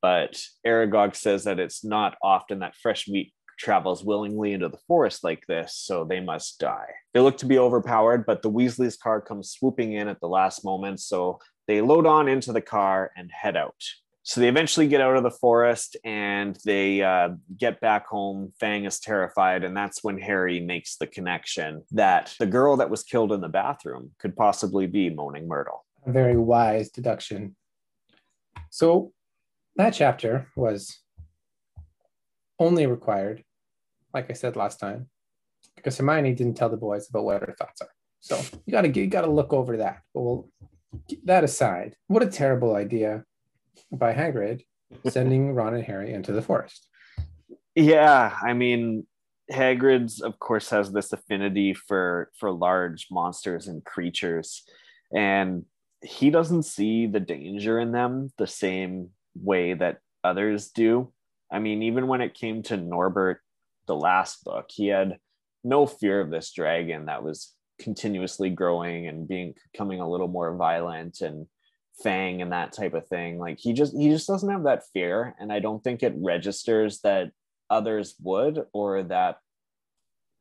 But Aragog says that it's not often that fresh meat travels willingly into the forest like this, so they must die. They look to be overpowered, but the Weasley's car comes swooping in at the last moment, so they load on into the car and head out. So they eventually get out of the forest and they uh, get back home. Fang is terrified, and that's when Harry makes the connection that the girl that was killed in the bathroom could possibly be Moaning Myrtle. A very wise deduction. So that chapter was only required like I said last time, because Hermione didn't tell the boys about what her thoughts are. So you gotta you gotta look over that. But we'll that aside. What a terrible idea by Hagrid sending Ron and Harry into the forest. Yeah, I mean, Hagrid's of course has this affinity for for large monsters and creatures, and he doesn't see the danger in them the same way that others do. I mean, even when it came to Norbert, the last book, he had no fear of this dragon that was continuously growing and being becoming a little more violent and fang and that type of thing. Like he just he just doesn't have that fear. And i don't think it registers that others would or that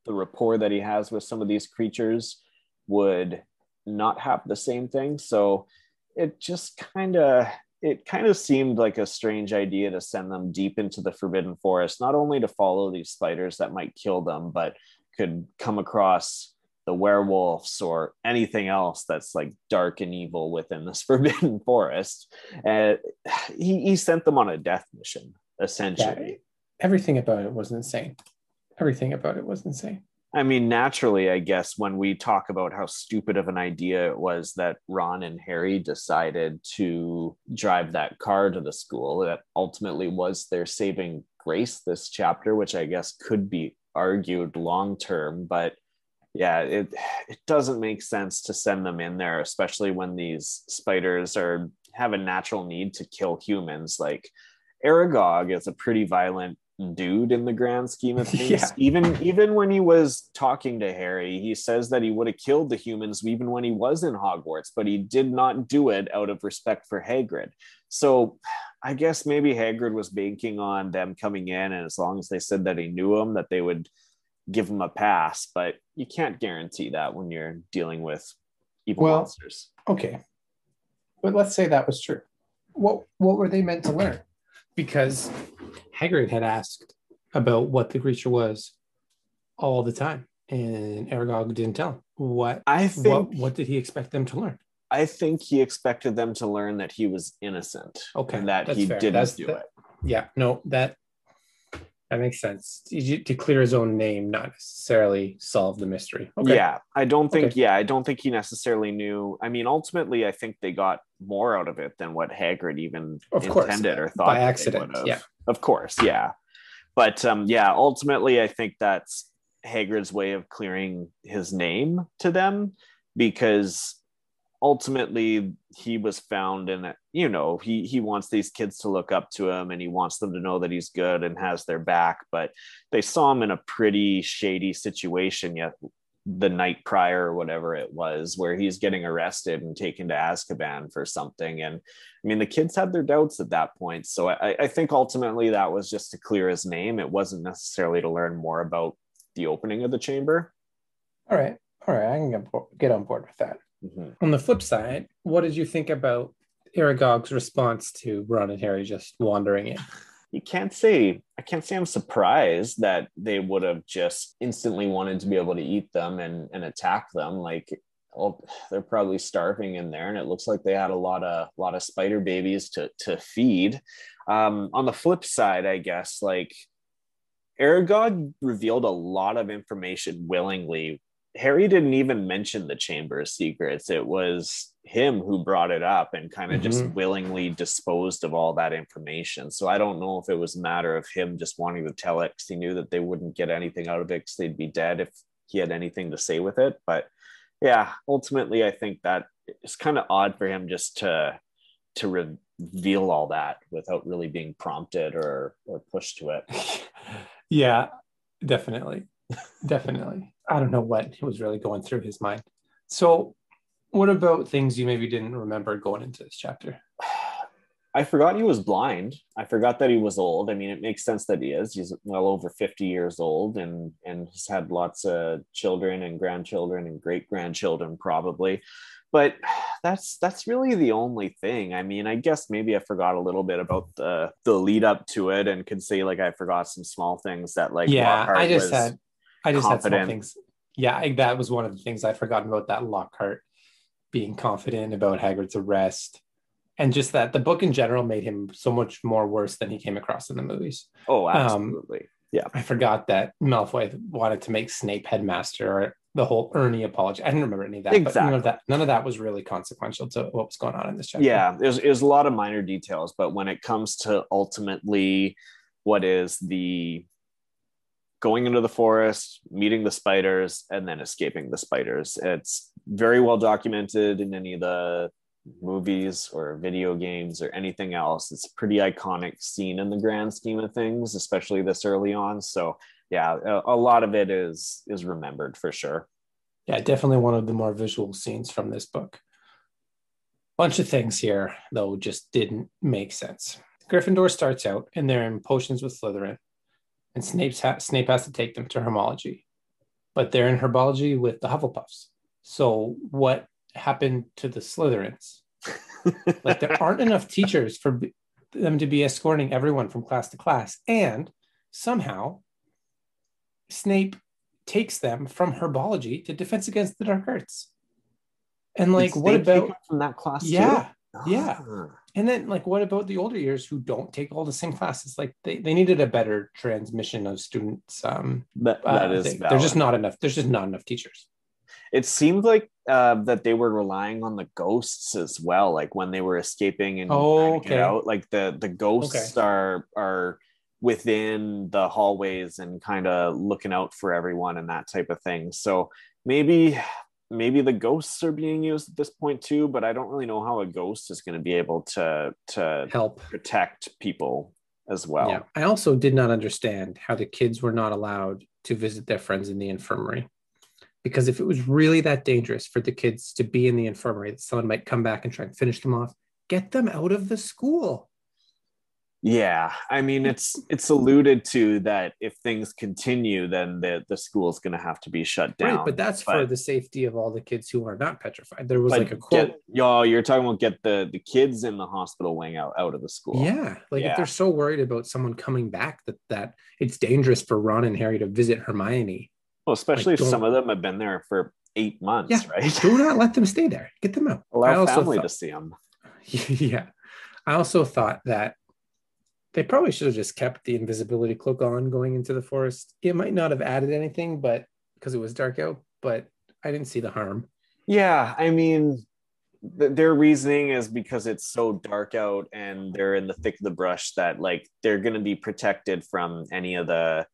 the rapport that he has with some of these creatures would not have the same thing. So it just kind of it kind of seemed like a strange idea to send them deep into the forbidden forest not only to follow these spiders that might kill them but could come across the werewolves or anything else that's like dark and evil within this forbidden forest. And he, he sent them on a death mission essentially. Yeah, everything about it was insane. Everything about it was insane I mean, naturally, I guess when we talk about how stupid of an idea it was that Ron and Harry decided to drive that car to the school, that ultimately was their saving grace this chapter, which I guess could be argued long term. But yeah, it it doesn't make sense to send them in there, especially when these spiders are have a natural need to kill humans. Like Aragog is a pretty violent dude in the grand scheme of things. Yeah. Even even when he was talking to Harry, he says that he would have killed the humans even when he was in Hogwarts, but he did not do it out of respect for Hagrid. So I guess maybe Hagrid was banking on them coming in, and as long as they said that he knew him, that they would give him a pass. But you can't guarantee that when you're dealing with evil well, monsters. Okay, but let's say that was true. What what were they meant to learn? Because Hagrid had asked about what the creature was all the time, and Aragog didn't tell him. What I think, what, what did he expect them to learn? I think he expected them to learn that he was innocent. Okay, and that he fair. didn't that's do the, it. Yeah, no, that that makes sense. To clear his own name, not necessarily solve the mystery. Okay. Yeah, I don't think. Okay. Yeah, I don't think he necessarily knew. I mean, ultimately, I think they got more out of it than what Hagrid even of intended course. or thought by accident. Yeah, of course. Yeah, but um, yeah, ultimately, I think that's Hagrid's way of clearing his name to them because ultimately he was found and you know he he wants these kids to look up to him and he wants them to know that he's good and has their back but they saw him in a pretty shady situation yet the night prior or whatever it was where he's getting arrested and taken to azkaban for something. And i mean the kids had their doubts at that point. So i, I think ultimately that was just to clear his name. It wasn't necessarily to learn more about the opening of the chamber. All right. All right. I can get, get on board with that Mm-hmm. On the flip side, what did you think about Aragog's response to Ron and Harry just wandering in? You can't say I can't say I'm surprised that they would have just instantly wanted to be able to eat them and, and attack them. Like well, they're probably starving in there, and it looks like they had a lot of lot of spider babies to to feed. Um, on the flip side, I guess like Aragog revealed a lot of information willingly Harry didn't even mention the Chamber of Secrets. It was him who brought it up and kind of mm-hmm. just willingly disposed of all that information. So I don't know if it was a matter of him just wanting to tell it because he knew that they wouldn't get anything out of it because they'd be dead if he had anything to say with it. But yeah, ultimately, I think that it's kind of odd for him just to to reveal all that without really being prompted or or pushed to it. yeah, definitely, definitely. I don't know what was really going through his mind. So, what about things you maybe didn't remember going into this chapter? I forgot he was blind. I forgot that he was old. I mean, it makes sense that he is. He's well over 50 years old and and has had lots of children and grandchildren and great grandchildren probably. But that's that's really the only thing. I mean, I guess maybe I forgot a little bit about the the lead up to it and could say like I forgot some small things that like yeah, Lockhart I just was, had I just confident. had some things. Yeah, I, that was one of the things I'd forgotten about that Lockhart being confident about Hagrid's arrest. And just that the book in general made him so much more worse than he came across in the movies. Oh, um, absolutely. Um, yeah. I forgot that Malfoy wanted to make Snape headmaster or the whole Ernie apology. I didn't remember any of that, exactly. but none of that, none of that was really consequential to what was going on in this chapter. Yeah, there's, there's a lot of minor details, but when it comes to ultimately what is the going into the forest, meeting the spiders, and then escaping the spiders. It's very well documented in any of the movies or video games or anything else. It's a pretty iconic scene in the grand scheme of things, especially this early on. So yeah, a, a lot of it is is remembered for sure. Yeah, definitely one of the more visual scenes from this book. Bunch of things here, though, just didn't make sense. Gryffindor starts out and they're in potions with Slytherin, and Snape's ha- Snape has to take them to Herbology, but they're in Herbology with the Hufflepuffs. So what happened to the Slytherins? like there aren't enough teachers for b- them to be escorting everyone from class to class, and somehow Snape takes them from Herbology to Defense Against the Dark Arts. And like, what about from that class? too? yeah? Ah. And then, like, what about the older years who don't take all the same classes? Like, they, they needed a better transmission of students. Um, That, uh, that is thing. valid. there's just not enough. There's just not enough teachers. it seemed like uh, that they were relying on the ghosts as well like when they were escaping and Oh, to get okay. out like the the ghosts are are within the hallways and kind of looking out for everyone and that type of thing so maybe maybe the ghosts are being used at this point too but i don't really know how a ghost is going to be able to to Help. protect people as well Yeah. I also did not understand how the kids were not allowed to visit their friends in the infirmary. Because if it was really that dangerous for the kids to be in the infirmary, that someone might come back and try and finish them off, get them out of the school. Yeah, I mean it's it's alluded to that if things continue, then the the school's going to have to be shut down. Right. But that's for the safety of all the kids who are not petrified. There was like a quote. get, y'all, you're talking about get the the kids in the hospital wing out out of the school. Yeah, like Yeah. if they're so worried about someone coming back that that it's dangerous for Ron and Harry to visit Hermione, well, especially Like, if some of them have been there for eight months, Yeah. right? do not let them stay there. Get them out. Allow family thought- to see them. yeah, I also thought that they probably should have just kept the invisibility cloak on going into the forest. It might not have added anything, but because it was dark out, but I didn't see the harm. Yeah, I mean, th- their reasoning is because it's so dark out and they're in the thick of the brush that like they're going to be protected from any of the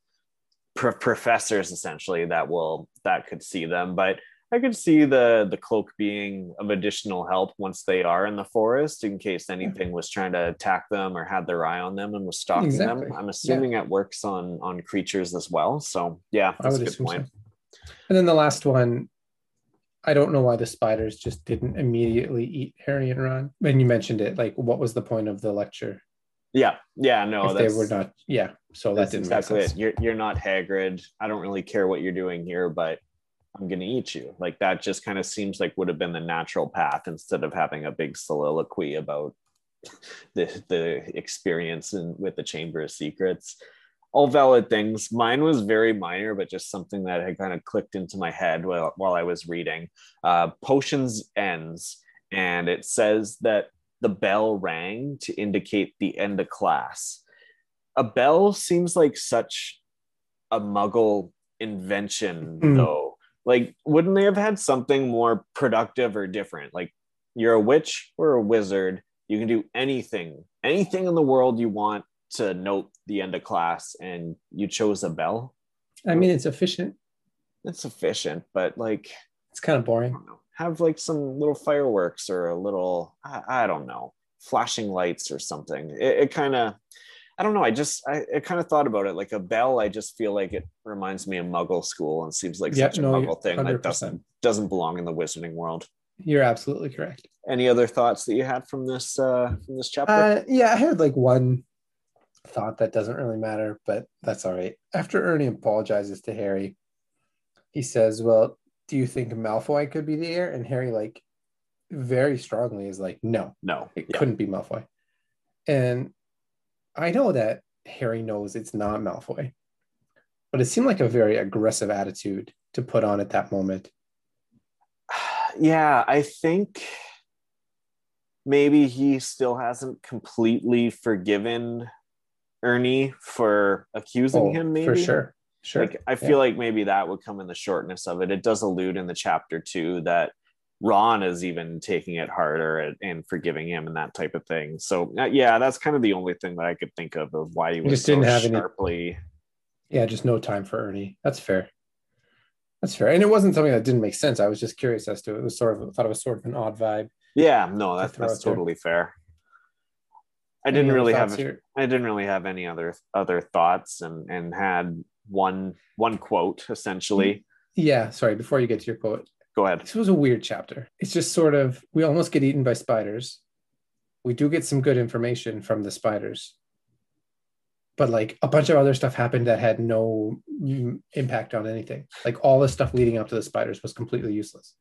pro- professors essentially that will that could see them. But I could see the the cloak being of additional help once they are in the forest in case anything was trying to attack them or had their eye on them and was stalking Exactly. them. I'm assuming it works on on creatures as well. So yeah, that's a good point. so. And then the last one, I don't know why the spiders just didn't immediately eat Harry and Ron. When you mentioned it, like what was the point of the lecture? Yeah, yeah, no, they were not, yeah. So that That's didn't exactly it. You're you're not Hagrid. I don't really care what you're doing here, but I'm gonna eat you. Like that just kind of seems like would have been the natural path instead of having a big soliloquy about the the experience and with the Chamber of Secrets. All valid things. Mine was very minor, but just something that had kind of clicked into my head while while I was reading. Uh, Potions ends, and it says that the bell rang to indicate the end of class a bell seems like such a muggle invention Mm. though like wouldn't they have had something more productive or different? Like you're a witch or a wizard. You can do anything anything in the world you want to note the end of class and you chose a bell? I mean, it's efficient. It's efficient, but like It's kind of boring. have like some little fireworks or a little i, I don't know flashing lights or something. It, it kind of i don't know i just i, I kind of thought about it like a bell i just feel like it reminds me of muggle school and seems like Yep, such a no, muggle thing 100%. that doesn't doesn't belong in the wizarding world You're absolutely correct. any other thoughts that you had from this uh from this chapter Uh, yeah, I had like one thought that doesn't really matter, but that's all right. After Ernie apologizes to Harry, he says, "Well, do you think Malfoy could be the heir?" And Harry, like, very strongly is like, "No, no it yeah. couldn't be Malfoy." And I know that Harry knows it's not Malfoy, but it seemed like a very aggressive attitude to put on at that moment. yeah i think maybe he still hasn't completely forgiven ernie for accusing Oh, him maybe for sure, sure. Like I feel like maybe that would come in the shortness of it. It does allude in the chapter too that Ron is even taking it harder and, and forgiving him and that type of thing. So uh, yeah, that's kind of the only thing that I could think of of why he was just so didn't have any- sharply. Yeah, just no time for Ernie. That's fair. That's fair. And it wasn't something that didn't make sense. I was just curious as to it. It was sort of I thought it was sort of an odd vibe. Yeah, no, that's throw that's out there. totally fair. I Any didn't really have here? I didn't really have any other other thoughts and and had one one quote essentially. Yeah, sorry. Before you get to your quote, Go ahead. this was a weird chapter. It's just sort of we almost get eaten by spiders. We do get some good information from the spiders, but like a bunch of other stuff happened that had no impact on anything. Like all the stuff leading up to the spiders was completely useless.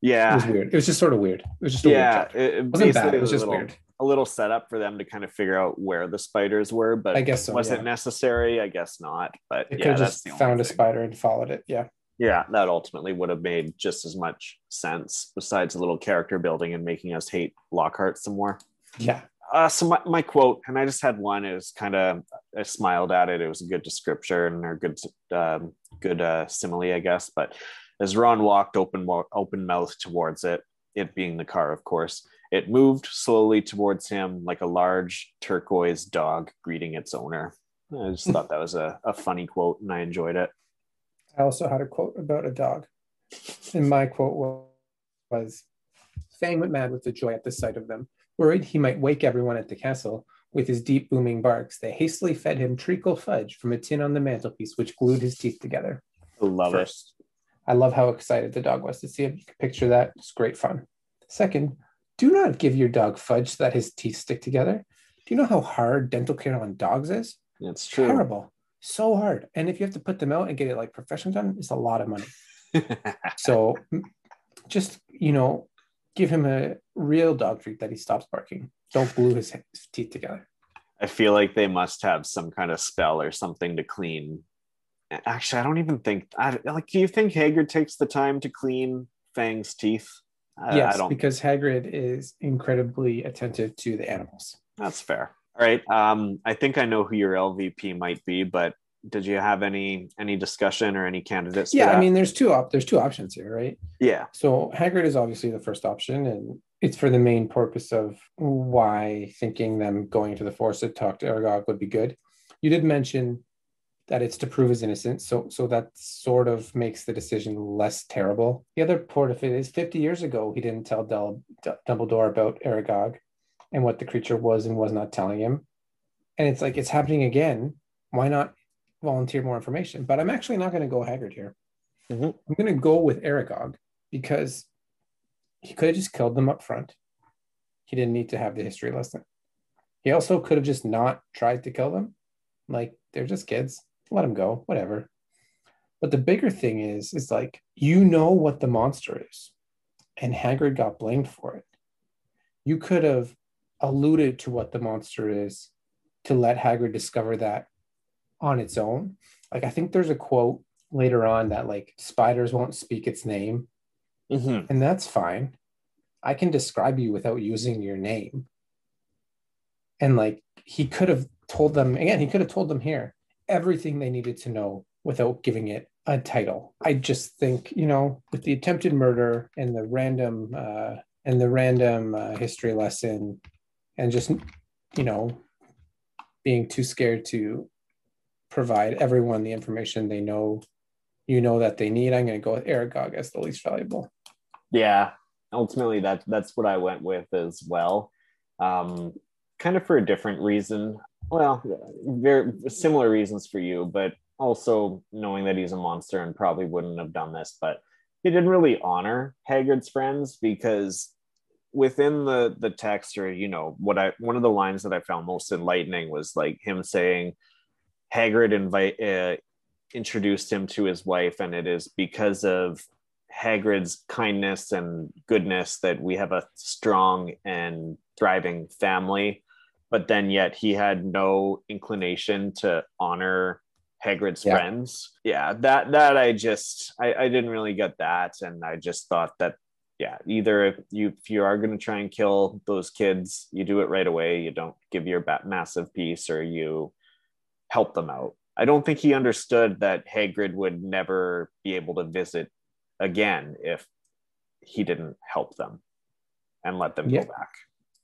Yeah. It was weird. It was just sort of weird. It was just a weird Yeah, chapter. it, it wasn't bad. It was just little, weird. a little setup for them to kind of figure out where the spiders were, but I guess so. was yeah. it necessary? I guess not. But It could have just found a spider and followed it. Yeah. Yeah, that ultimately would have made just as much sense. Besides a little character building and making us hate Lockhart some more. Yeah. Uh, so my, my quote, and I just had one. It was kind of I smiled at it. It was a good description or good um, good uh, simile, I guess. But as Ron walked open open mouth towards it, it being the car, of course, it moved slowly towards him like a large turquoise dog greeting its owner. I just thought that was a, a funny quote, and I enjoyed it. I also had a quote about a dog. And my quote was Fang went mad with the joy at the sight of them. Worried he might wake everyone at the castle with his deep booming barks, they hastily fed him treacle fudge from a tin on the mantelpiece, which glued his teeth together. I love it. First, I love how excited the dog was to see it. You can picture that. It's great fun. Second, do not give your dog fudge so that his teeth stick together. Do you know how hard dental care on dogs is? It's true. Terrible. So hard. And if you have to put them out and get it like professional done, it's a lot of money. So just, you know, give him a real dog treat that he stops barking. Don't glue his, teeth together. I feel like they must have some kind of spell or something to clean. Actually, I don't even think. I, like, do you think Hagrid takes the time to clean Fang's teeth? I, yes, I because Hagrid is incredibly attentive to the animals. That's fair. All right. Um, I think I know who your LVP might be, but did you have any any discussion or any candidates? Yeah, I mean, there's two op- there's two options here, right? yeah, So Hagrid is obviously the first option, and it's for the main purpose of why thinking them going to the forest to talk to Aragog would be good. You did mention that it's to prove his innocence, so so that sort of makes the decision less terrible. The other part of it is 50 years ago he didn't tell Del- Dumbledore about Aragog and what the creature was and was not telling him, and it's like it's happening again. Why not volunteer more information? But I'm actually not going to go Hagrid here. Mhm. I'm going to go with Aragog because he could have just killed them up front. He didn't need to have the history lesson. He also could have just not tried to kill them. Like they're just kids. Let them go, whatever. But the bigger thing is, is like you know what the monster is, and Hagrid got blamed for it. You could have alluded to what the monster is to let Hagrid discover that on its own. Like I think there's a quote later on that like spiders won't speak its name Mhm. and that's fine. I can describe you without using your name. And like he could have told them again, he could have told them here everything they needed to know without giving it a title. I just think, you know, with the attempted murder and the random uh and the random uh, history lesson and just you know being too scared to provide everyone the information they know you know that they need. I'm going to go with Aragog as the least valuable. Yeah, ultimately that that's what I went with as well. Um, kind of for a different reason. Well, very similar reasons for you, but also knowing that he's a monster and probably wouldn't have done this, but he didn't really honor Hagrid's friends because within the the text or you know what I one of the lines that I found most enlightening was like him saying Hagrid invite uh, introduced him to his wife and it is because of Hagrid's kindness and goodness that we have a strong and thriving family. But then yet he had no inclination to honor Hagrid's Yeah. friends. Yeah, that that I just I, I didn't really get that. And I just thought that yeah, either if you if you are gonna try and kill those kids, you do it right away. You don't give your massive piece or you help them out. I don't think he understood that Hagrid would never be able to visit again if he didn't help them and let them Yeah. go back.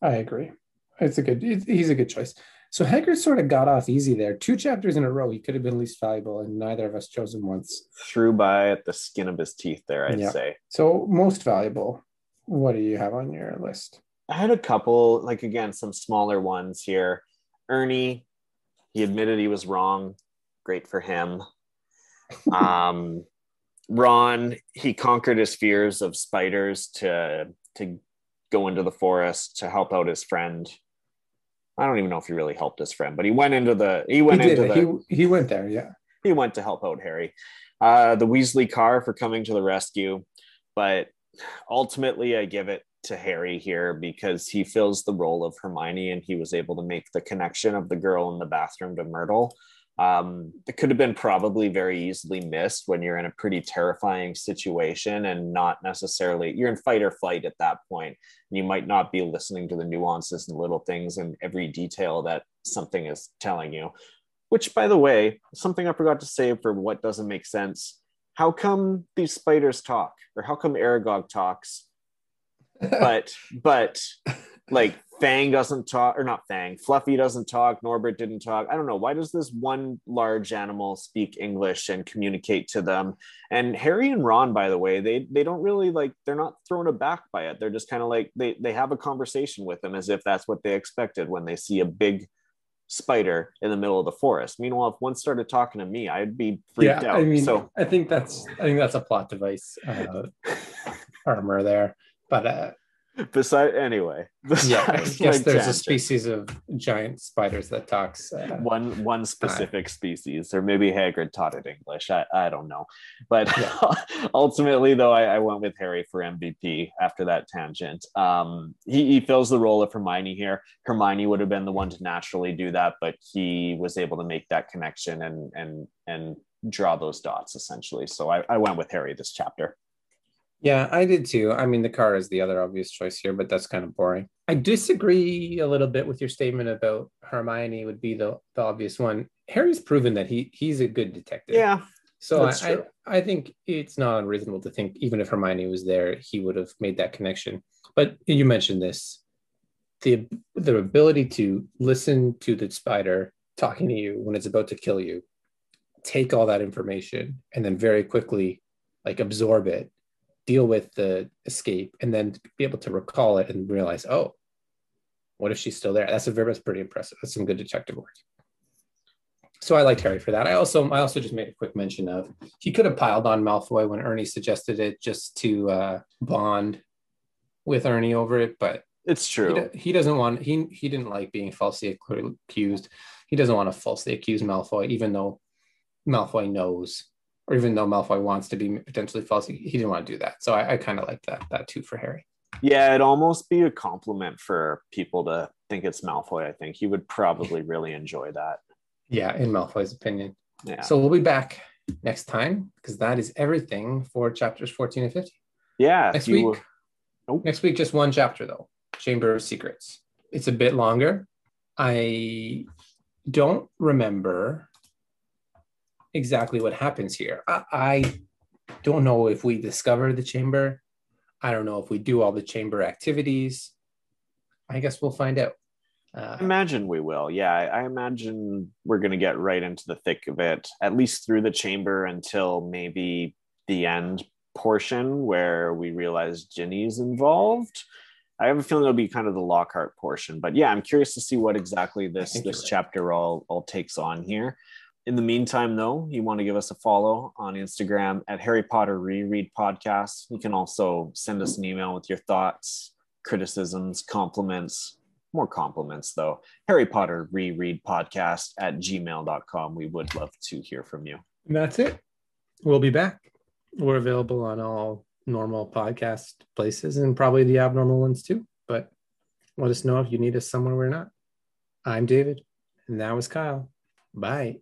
I agree. It's a good. He's a good choice. So Hagrid sort of got off easy there. Two chapters in a row, he could have been least valuable, and neither of us chose him once. Threw by at the skin of his teeth there, I'd Yeah. say. So most valuable. what do you have on your list? I had a couple, like again, some smaller ones here. Ernie, he admitted he was wrong. Great for him. Um, Ron, he conquered his fears of spiders to to go into the forest to help out his friend. I don't even know if he really helped his friend, but he went into the he went he into did. the He, he went there, yeah. he went to help out Harry. Uh, the Weasley car for coming to the rescue, but ultimately I give it to Harry here because he fills the role of Hermione and he was able to make the connection of the girl in the bathroom to Myrtle. Um, it could have been probably very easily missed when you're in a pretty terrifying situation and not necessarily you're in fight or flight at that point. And you might not be listening to the nuances and little things and every detail that something is telling you. Which, by the way, something I forgot to say for what doesn't make sense. How come these spiders talk, or how come Aragog talks, but but like Fang doesn't talk, or not Fang, Fluffy doesn't talk, Norbert didn't talk. I don't know. Why does this one large animal speak English and communicate to them? And Harry and Ron, by the way, they they don't really like they're not thrown aback by it. They're just kind of like they they have a conversation with them as if that's what they expected when they see a big spider in the middle of the forest. Meanwhile, if one started talking to me, I'd be freaked yeah, out. I mean, so I think that's I think that's a plot device uh, armor there. But uh, beside anyway, yeah, I besides guess my there's a species of giant spiders that talks. Uh, one one specific species or maybe hagrid taught it english i, I don't know. But ultimately though I, I went with harry for mvp after that tangent. Um, he, he fills the role of hermione here. Hermione would have been the one to naturally do that but he was able to make that connection and and and draw those dots essentially. So i, I went with harry this chapter Yeah, I did too. I mean, the car is the other obvious choice here, but that's kind of boring. I disagree a little bit with your statement about Hermione would be the, the obvious one. Harry's proven that he he's a good detective. yeah So I, I. I think it's not unreasonable to think even if Hermione was there, he would have made that connection. But you mentioned this, the the ability to listen to the spider talking to you when it's about to kill you, take all that information, and then very quickly like absorb it, deal with the escape, and then be able to recall it and realize, oh, what if she's still there? That's a very that's pretty impressive. That's some good detective work. So I liked Harry for that. I also I also just made a quick mention of he could have piled on Malfoy when Ernie suggested it just to uh, bond with Ernie over it, but it's true do- he doesn't want he he didn't like being falsely accused. He doesn't want to falsely accuse Malfoy, even though Malfoy knows, or even though Malfoy wants to be potentially falsely. He didn't want to do that. So I, I kind of like that that too for Harry. Yeah, it'd almost be a compliment for people to think it's Malfoy. I think he would probably really enjoy that. Yeah, in Malfoy's opinion. Yeah. So we'll be back next time because that is everything for chapters 14 and 15. yeah. Next if you- week, next week, just one chapter though Chamber of Secrets. It's a bit longer. I don't remember exactly what happens here. I, I don't know if we discover the chamber. I don't know if we do all the chamber activities. I guess we'll find out. Uh, I imagine we will. Yeah, I, I imagine we're going to get right into the thick of it, at least through the chamber until maybe the end portion where we realize Ginny's involved. I have a feeling it'll be kind of the Lockhart portion, but yeah, I'm curious to see what exactly this this right. chapter all all takes on here. In the meantime, though, you want to give us a follow on Instagram at Harry Potter Reread Podcast. You can also send us an email with your thoughts, criticisms, compliments, more compliments though. Harry Potter Reread Podcast at gmail.com. We would love to hear from you. And that's it. We'll be back. We're available on all normal podcast places and probably the abnormal ones too. But let us know if you need us somewhere we're not. I'm David, and that was Kyle. Bye.